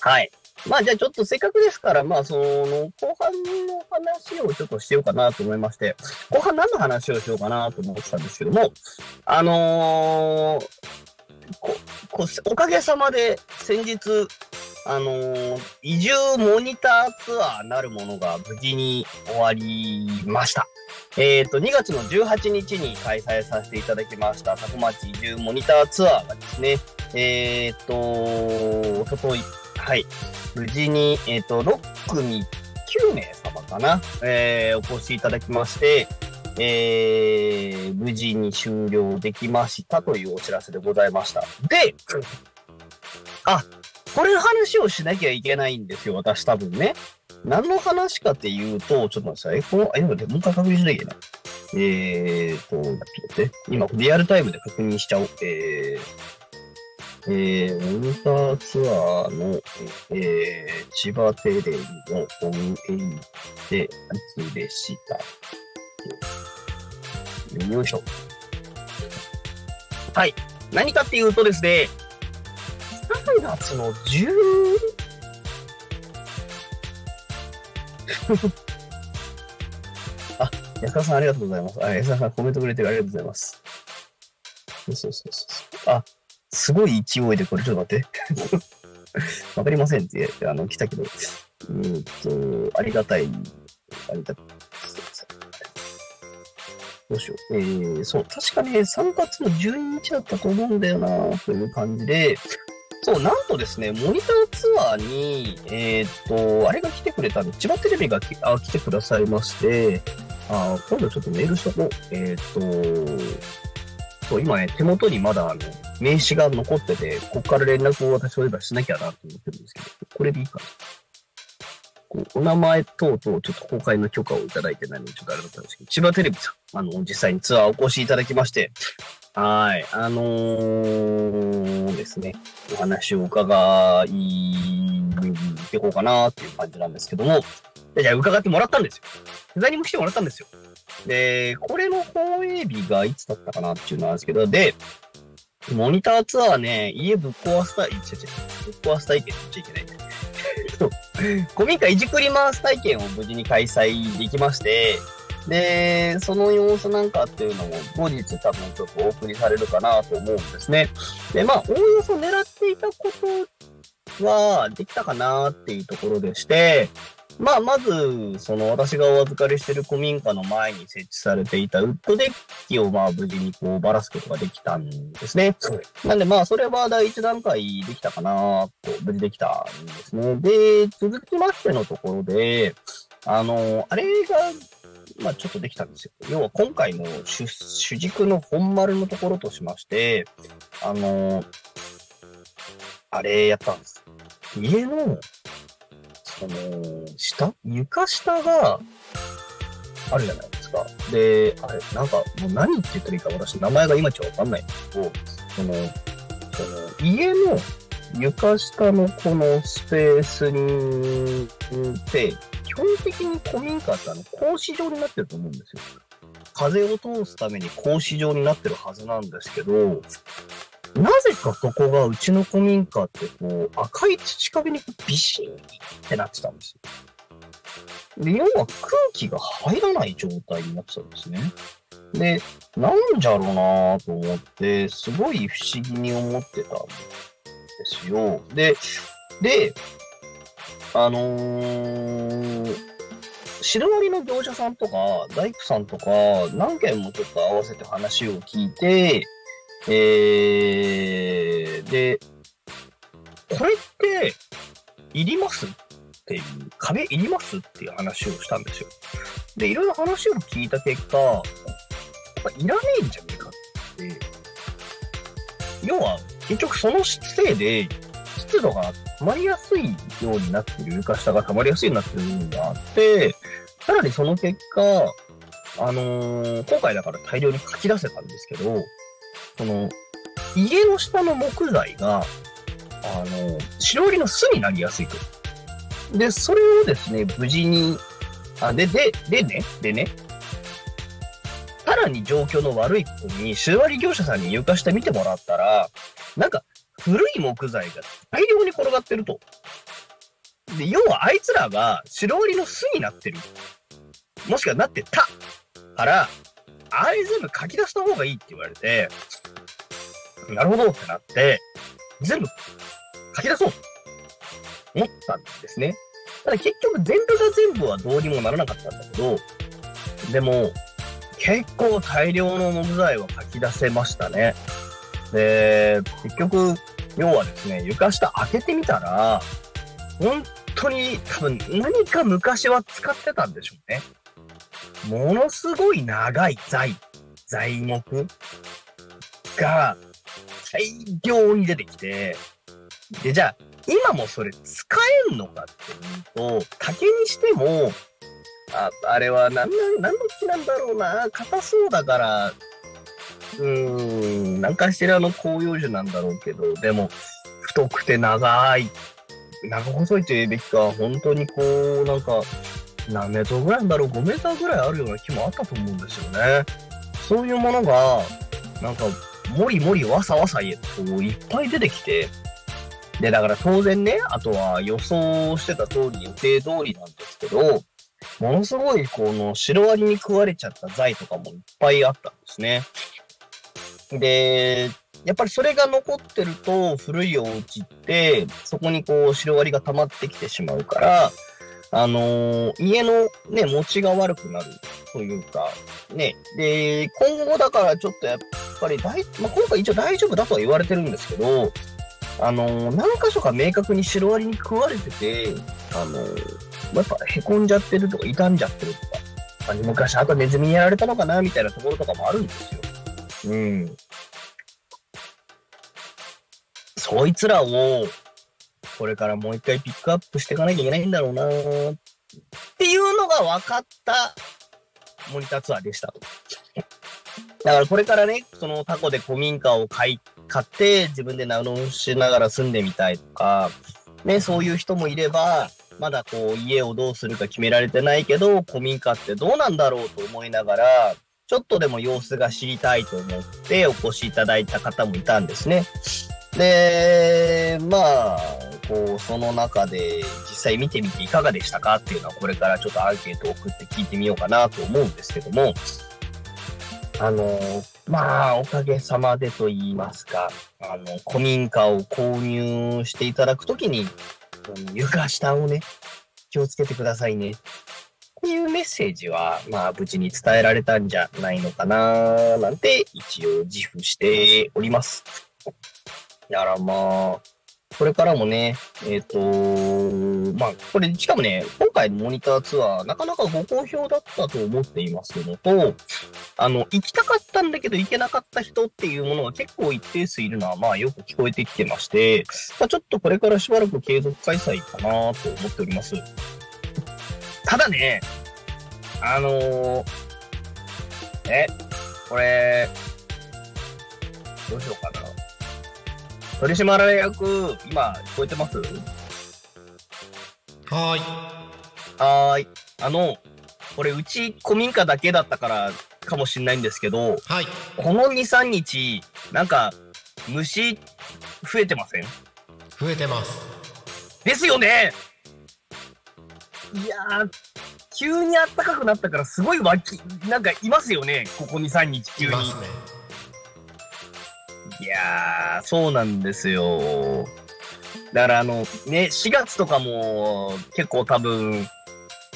はい。まあじゃあちょっとせっかくですから、まあその、後半の話をちょっとしようかなと思いまして、後半何の話をしようかなと思ってたんですけども、あのーここおかげさまで先日、あのー移住モニターツアーなるものが無事に終わりました。えっ、と、2月の18日に開催させていただきました、タコ町移住モニターツアーがですね、えっ、と、おととい、はい、無事に、えっ、と、6組9名様かな、えーお越しいただきまして、えー無事に終了できましたというお知らせでございました。で、あ、これ話をしなきゃいけないんですよ、私多分ね。何の話かっていうと、ちょっと待ってください。え、この、え、もう一回確認しなきゃいけない。えーと、ちょっと待って。今、リアルタイムで確認しちゃおう。えー、えー、モニターツアーの、えー、千葉テレビのホームページで、いつでした。よいしょ。はい。何かっていうとですね、3月の10、あ、安川さんありがとうございます。あ、安川さんコメントくれてありがとうございます。そうそうそうそう。あ、すごい勢いでこれちょっと待って。わかりませんって、あの、来たけど、うーんと、ありがたい、ありがたい。どうしよう。えー、そう、確かね、3月の12日だったと思うんだよな、という感じで、そう、なんとですね、モニターツアーに、えーっと、あれが来てくれたんで、千葉テレビがきあ来てくださいまして、あ今度ちょっとメールしとこう。えーっと、そう、今ね、手元にまだあの、名刺が残ってて、ここから連絡を私そういえばしなきゃなと思ってるんですけど、これでいいかな。こうお名前等々、ちょっと公開の許可をいただいてないので、ちょっとあれだったんですけど、千葉テレビさん、あの、実際にツアーをお越しいただきまして、はい、あのーですね、お話を伺ってこうかなっていう感じなんですけども、じゃあ伺ってもらったんですよ。取材にも来てもらったんですよ。で、これの放映日がいつだったかなっていうのなんですけど、で、モニターツアーね、家ぶっ壊す体、違う違う、ぶっ壊す体験って言っちゃいけない。古民家いじくり回す体験を無事に開催できまして、で、その様子なんかっていうのも後日多分ちょっとお送りされるかなと思うんですね。で、まあ、おおよそ狙っていたことはできたかなっていうところでして、まあ、まず、その私がお預かりしている古民家の前に設置されていたウッドデッキをまあ無事にこうばらすことができたんですね。なんでまあそれは第一段階できたかなと、無事できたんですね。で、続きましてのところで、あの、あれが、まあちょっとできたんですよ。要は今回の主主軸の本丸のところとしまして、あの、あれやったんです。家の、その、下？床下があるじゃないですか。で、あれ、なんか、もう何って言ったらいいか私、名前が今ちょっとわかんないんですけど、その、その、家の床下のこのスペースに、って、基本的に古民家ってあの、格子状になってると思うんですよ。風を通すために格子状になってるはずなんですけど、なぜかそこがうちの古民家ってこう、赤い土壁にビシーンってなってたんですよ。で、要は空気が入らない状態になってたんですね。で、なんじゃろうなと思って、すごい不思議に思ってたんですよ。で、で、あのー、シロアリの業者さんとか、大工さんとか、何件もちょっと合わせて話を聞いて、えー、で、これって、いりますっていう、壁いりますっていう話をしたんですよ。で、いろいろ話を聞いた結果、やっぱいらねえんじゃねえかって。要は、結局そのせいで、湿度が溜まりやすいようになってる、床下が溜まりやすいようになってる部分があって、さらにその結果、あのー今回だから大量に書き出せたんですけど、その、家の下の木材が、あの、シロアリの巣になりやすいと。で、それをですね、無事に、あ、で、で、でね、でね、さらに状況の悪いことに、シロアリ業者さんに床下見てもらったら、なんか、古い木材が大量に転がってると。で、要はあいつらがシロアリの巣になってる。もしくはなってた。から、あれ全部書き出した方がいいって言われて、なるほどってなって、全部書き出そうと思ったんですね。ただ結局全部が全部はどうにもならなかったんだけど、でも、結構大量の木材は書き出せましたね。で、結局、要はですね、床下開けてみたら、本当に多分何か昔は使ってたんでしょうね。ものすごい長い材、材木が大量に出てきて、で、じゃあ、今もそれ使えんのかっていうと、竹にしても、あ、あれは何な、何の木なんだろうな、硬そうだから、うーん、何かしらの広葉樹なんだろうけど、でも、太くて長い、長細いと言うべきか、本当にこう、なんか、何メートルぐらいんだろう ?5 メーターぐらいあるような木もあったと思うんですよね。そういうものが、なんか、もりもりわさわさこういっぱい出てきて、で、だから当然ね、あとは予想してた通り、予定通りなんですけど、ものすごいこのシロアリに食われちゃった材とかもいっぱいあったんですね。で、やっぱりそれが残ってると古いお家って、そこにこうシロアリが溜まってきてしまうから、あのー家のね、持ちが悪くなるというか、ね。で、今後だからちょっとやっぱり大、まあ、今回一応大丈夫だとは言われてるんですけど、あのー何箇所か明確にシロアリに食われてて、あのーやっぱ凹んじゃってるとか傷んじゃってるとか、あ昔あとネズミにやられたのかなみたいなところとかもあるんですよ。うん。そいつらを、これからもう一回ピックアップしていかなきゃいけないんだろうなっていうのが分かったモニターツアーでしたと。だからこれからね、そのタコで古民家を買い、買って自分で名乗しながら住んでみたいとか、ね、そういう人もいれば、まだこう家をどうするか決められてないけど、古民家ってどうなんだろうと思いながら、ちょっとでも様子が知りたいと思ってお越しいただいた方もいたんですね。で、まあ、こう、その中で実際見てみていかがでしたかっていうのは、これからちょっとアンケートを送って聞いてみようかなと思うんですけども、あの、まあ、おかげさまでと言いますか、あの、古民家を購入していただくときに、床下をね、気をつけてくださいね。っていうメッセージは、まあ、無事に伝えられたんじゃないのかな、なんて、一応自負しております。だからまあ、これからもね、えっ、とまあ、これ、しかもね、今回のモニターツアー、なかなかご好評だったと思っていますのと、あの、行きたかったんだけど行けなかった人っていうものが結構一定数いるのは、まあよく聞こえてきてまして、まあ、ちょっとこれからしばらく継続開催かなと思っております。ただね、あのー、え、これ、どうしようかな。取締役、今、聞こえてます？はーい。はーい。あの、これ、うち古民家だけだったからかもしれないんですけど、はい。この2、3日、なんか、虫、増えてません？増えてます。ですよねいやー、急に暖かくなったからすごい湧き、なんかいますよね、ここ2、3日急に。いますね。いやー、そうなんですよ。だからあの、ね、4月とかも結構多分、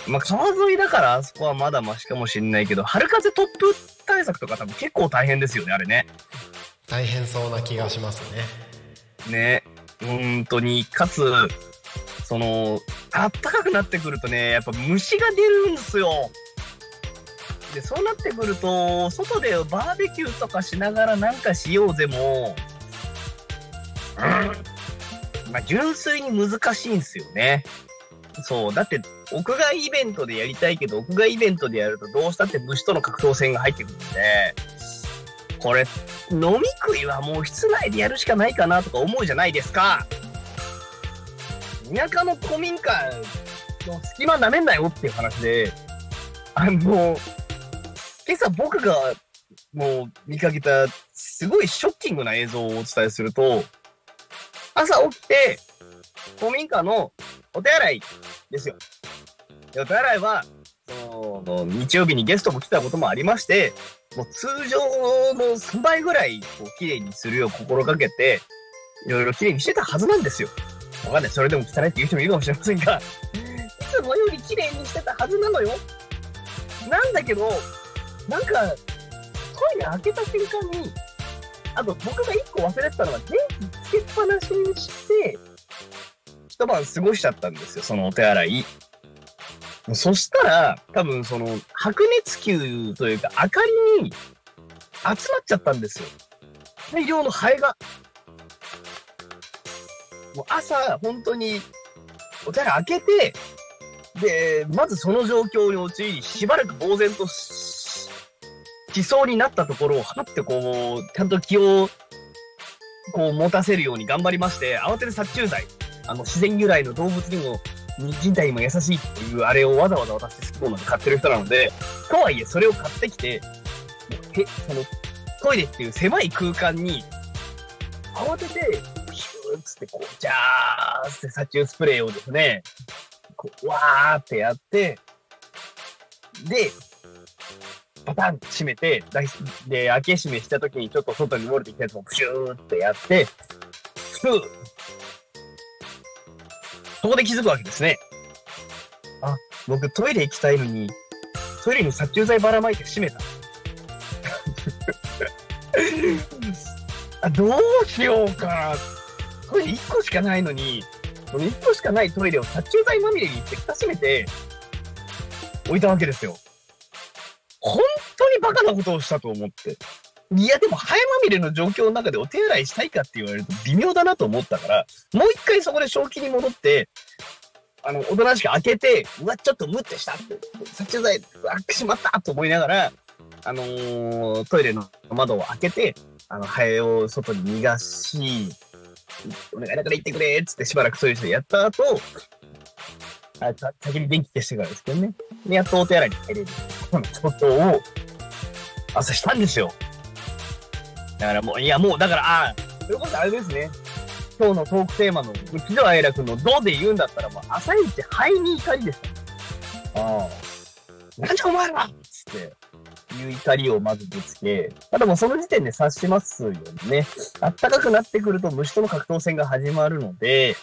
まあ、川沿いだからあそこはまだマシかもしれないけど、春風突風対策とか多分結構大変ですよね、あれね。大変そうな気がしますねね。本当に、かつ、その、あったかくなってくるとね、やっぱ虫が出るんですよ。で、そうなってくると、外でバーベキューとかしながらなんかしようぜも、うん。まあ、純粋に難しいんですよね。そう。だって、屋外イベントでやりたいけど、屋外イベントでやるとどうしたって虫との格闘戦が入ってくるんで、これ、飲み食いはもう室内でやるしかないかなとか思うじゃないですか。田舎の古民家の隙間舐めんなよっていう話で、あの、今朝僕がもう見かけたすごいショッキングな映像をお伝えすると、朝起きて、古民家のお手洗いですよ。でお手洗いは、その、日曜日にゲストも来たこともありまして、もう通常の3倍ぐらい、こう、綺麗にするよう心がけて、いろいろ綺麗にしてたはずなんですよ。わかんない。それでも汚いっていう人もいるかもしれませんが、いつもより綺麗にしてたはずなのよ。なんだけど、なんか、トイレ開けた瞬間に、あと僕が一個忘れてたのは、電気つけっぱなしにして、一晩過ごしちゃったんですよ、そのお手洗い。そしたら、多分その、白熱球というか、明かりに集まっちゃったんですよ。大量のハエが。もう朝、本当に、お手洗い開けて、で、まずその状況に陥り、しばらく呆然とししそうになったところを、はってこう、ちゃんと気を、こう、持たせるように頑張りまして、慌てて殺虫剤、あの、自然由来の動物にも、人体にも優しいっていう、あれをわざわざ私、スコーナーで買ってる人なので、とはいえ、それを買ってきて、もうへその、トイレっていう狭い空間に、慌てて、ピューっつって、こう、ジャーって殺虫スプレーをですね、こう、わーってやって、で、パタンって閉めて、で、開け閉めした時にちょっと外に漏れてきたやつもプシューってやって、ふーそこで気づくわけですね。あ、僕トイレ行きたいのに、トイレに殺虫剤ばらまいて閉めた。あどうしようかな。トイレ1個しかないのに、その1個しかないトイレを殺虫剤まみれにして蓋閉めて、置いたわけですよ。本当にバカなことをしたと思って。いや、でも、ハエまみれの状況の中でお手洗いしたいかって言われると微妙だなと思ったから、もう一回そこで正気に戻って、あの、おとなしく開けて、うわ、ちょっとムってしたって、殺虫剤、うわ、しまったと思いながら、あのートイレの窓を開けて、あの、ハエを外に逃がし、お願いだから行ってくれっつってしばらくトイレしてやった後、あ先に電気消してからですけどね。で、やっとお手洗いに入れる。このことを、朝したんですよ。だからもう、いやもう、だから、ああ、それこそあれですね。今日のトークテーマの、木戸愛楽のどうで言うんだったら、もう、朝一肺に怒りです。ああ。なんじゃお前らっつって、いう怒りをまずぶつけ、ただもうその時点で察しますよね。暖かくなってくると虫との格闘戦が始まるので、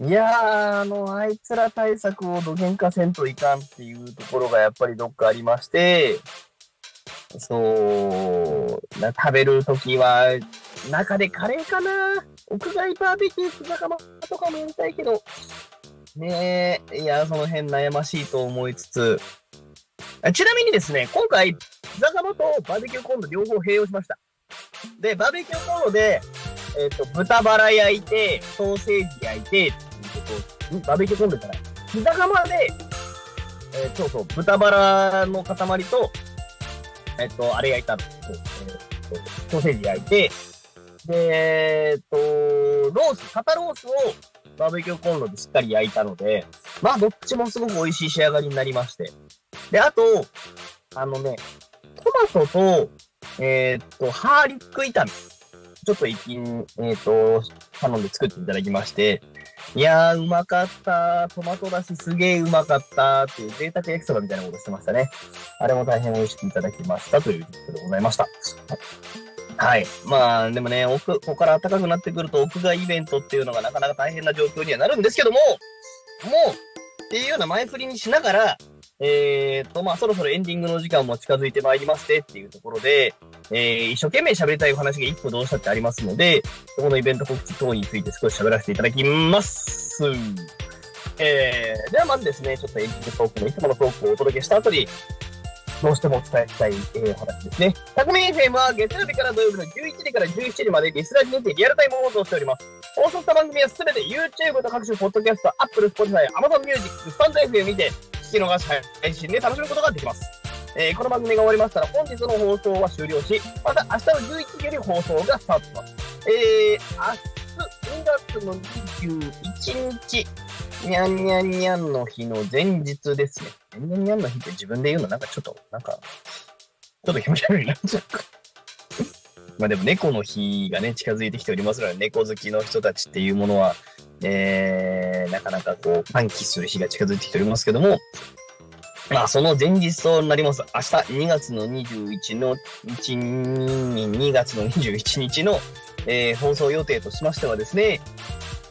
いやー、あの、あいつら対策をどげんかせんといかんっていうところがやっぱりどっかありまして、そう、な食べるときは、中でカレーかな。屋外バーベキュー、ピザ窯とかもやりたいけど、ねえ、いや、その辺悩ましいと思いつつ、ちなみにですね、今回、ピザ窯とバーベキューコンロ両方併用しました。で、バーベキューコンロで、えっ、と、豚バラ焼いて、ソーセージ焼いて、バーベキューコンロじゃない。ピザ窯で、えーそうそう、豚バラの塊と、えっ、と、あれ焼いた、えーソーセージ焼いて、で、えっ、と、ロース、肩ロースをバーベキューコンロでしっかり焼いたので、まあ、どっちもすごく美味しい仕上がりになりまして。で、あと、あのね、トマトと、えっ、と、ハーリック炒め。ちょっと一品、えっ、と、頼んで作っていただきまして、いやー、うまかった。トマトだしすげーうまかった。っていう贅沢焼きそばみたいなことしてましたね。あれも大変美味しくいただきましたということでございました。はいはい。まあ、でもね、奥、ここから暖かくなってくると、屋外イベントっていうのがなかなか大変な状況にはなるんですけども、もう、っていうような前振りにしながら、えーと、まあ、そろそろエンディングの時間も近づいてまいりましてっていうところで、えー、一生懸命喋りたいお話が一個どうしたってありますので、そこのイベント告知等について少し喋らせていただきます。えー、ではまずですね、ちょっとエンディングトークのいつものトークをお届けした後に、どうしてもお伝えしたい、えー、話ですね。タコミ FM は月曜日から土曜日の11時から17時までリスラジにてリアルタイム放送しております。放送した番組はすべて YouTube と各種ポッドキャスト、Apple、Spotify、Amazon Music、スタンド FM にて聞き逃し配信で楽しむことができます。えー、この番組が終わりましたら本日の放送は終了し、また明日の11時より放送がスタートします。えー、月の21日、にゃんにゃんにゃんの日の前日ですね。にゃんにゃんの日って自分で言うのなんかちょっと、なんか、ちょっと気持ち悪いな。まあでも猫の日がね、近づいてきておりますので、猫好きの人たちっていうものは、えー、なかなかこう、歓喜する日が近づいてきておりますけども、まあその前日となります、明日2月の21の、1、2月の21日の、えー、放送予定としましてはですね、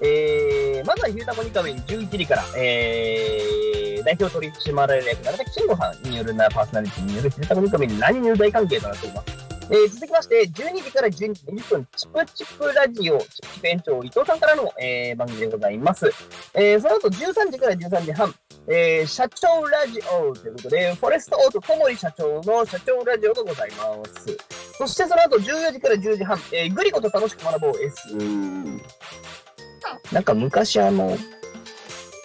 えー、まずは、ひゅうたこにかみ11時から、えー、代表取締役、長崎慎吾さんによるなパーソナリティによるひゅうたこにかみ何入大関係となっております。えー、続きまして、12時から12分、チプチプラジオ、チプチプ園長伊藤さんからの、えー、番組でございます。えー、その後13時から13時半、えー、社長ラジオということで、フォレストオート小森社長の社長ラジオがございます。そしてその後14時から10時半、えー、グリコと楽しく学ぼう S。なんか昔あの、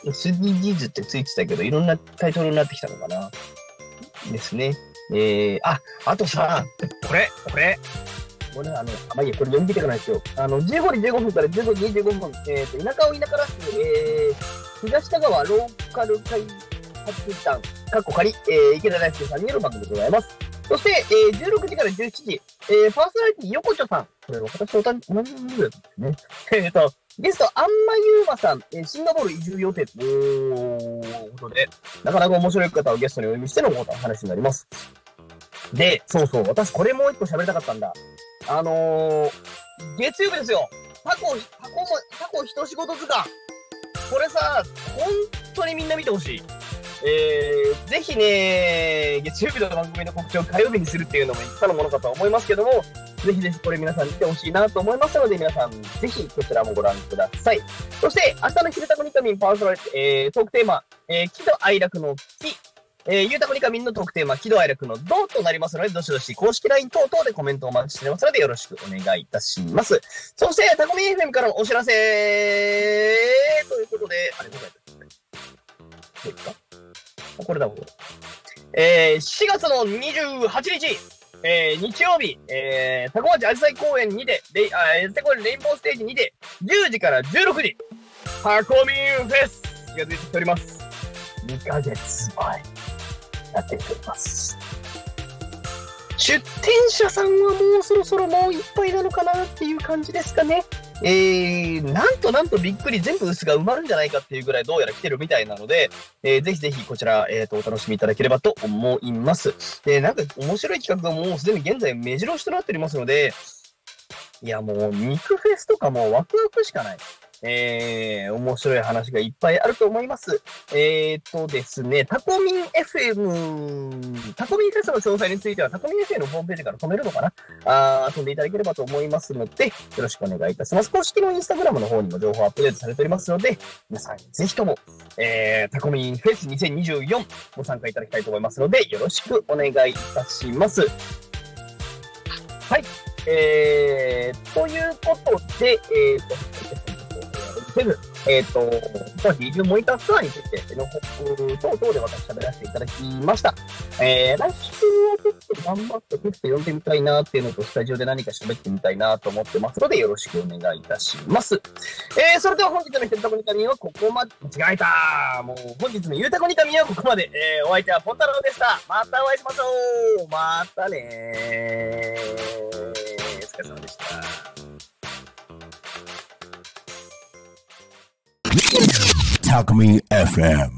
SDGs ってついてたけど、いろんなタイトルになってきたのかな。ですね。えー、あ、あとさ、これ、これ。これあの、あ、まあいいや、これ読み切っていかないですよ。あの、15時15分から15時25分、えっ、と、田舎を田舎らす、えー、東田川ローカル開発団、かっこ仮、えー、池田大輔さんによる番組でございます。そして、えー、16時から17時、えー、パーソナリティ横丁さん。これ、私おたん、同じぐらいですね。えっと、ゲスト、あんまゆうまさん、えーシンガポール移住予定ということで、なかなか面白い方をゲストにお呼びしてのお話になります。で、そうそう、私これもう一個喋りたかったんだ。あのー、月曜日ですよ。タコ、タコも、タコ一仕事図鑑。これさ、本当にみんな見てほしい。えー、ぜひね、月曜日の番組の告知を火曜日にするっていうのも一ったのものかと思いますけども、ぜひぜひこれ皆さん見てほしいなと思いますので、皆さんぜひこちらもご覧ください。そして、明日の昼タコニカミンパーソナリティ、えー、トークテーマ、えー、喜怒哀楽の喜、えー、ゆうたこにかみんのトークテーマ、喜怒哀楽のどとなりますので、どしどし公式 LINE 等々でコメントをお待ちしておりますので、よろしくお願いいたします。そして、タコミ FM からのお知らせということで、あれ、どうやったっけこれかあこれだ、これ。えー、4月の28日、えー、日曜日、えー、タコ町アジサイ公園にて、レイ、あ、アジサイ公園レインボーステージにて、10時から16時、タコミンフェスが出てきております。2ヶ月前、やってきております。出店者さんはもうそろそろもういっぱいなのかなっていう感じですかね。えー、なんとなんとびっくり全部薄が埋まるんじゃないかっていうぐらいどうやら来てるみたいなので、えーぜひぜひこちら、えっ、と、お楽しみいただければと思います。で、なんか面白い企画がもうすでに現在目白押しとなっておりますので、いやもう肉フェスとかもうワクワクしかない。えー、面白い話がいっぱいあると思います。えーとですね、タコミン FM、タコミンフェスの詳細についてはタコミン FM のホームページから飛べるのかな？あ飛んでいただければと思いますので、よろしくお願いいたします。公式のインスタグラムの方にも情報アップデートされておりますので、皆さんぜひとも、えー、タコミンフェス2024ご参加いただきたいと思いますので、よろしくお願いいたします。はい。えー、ということで、えーと、セブン、えっ、と、まあ、ビデオモニターツアーについての報等々で私喋らせていただきました。えー、来週はちょっと頑張ってテスト読んでみたいなっていうのと、スタジオで何か喋ってみたいなと思ってますので、よろしくお願いいたします。えー、それでは本日のひとりたこにかみはここまで、間違えたもう本日のゆうたこにかみはここまで。えー、お相手はポンタロウでした。またお会いしましょうまたねー。お疲れ様でした。Alchemy FM.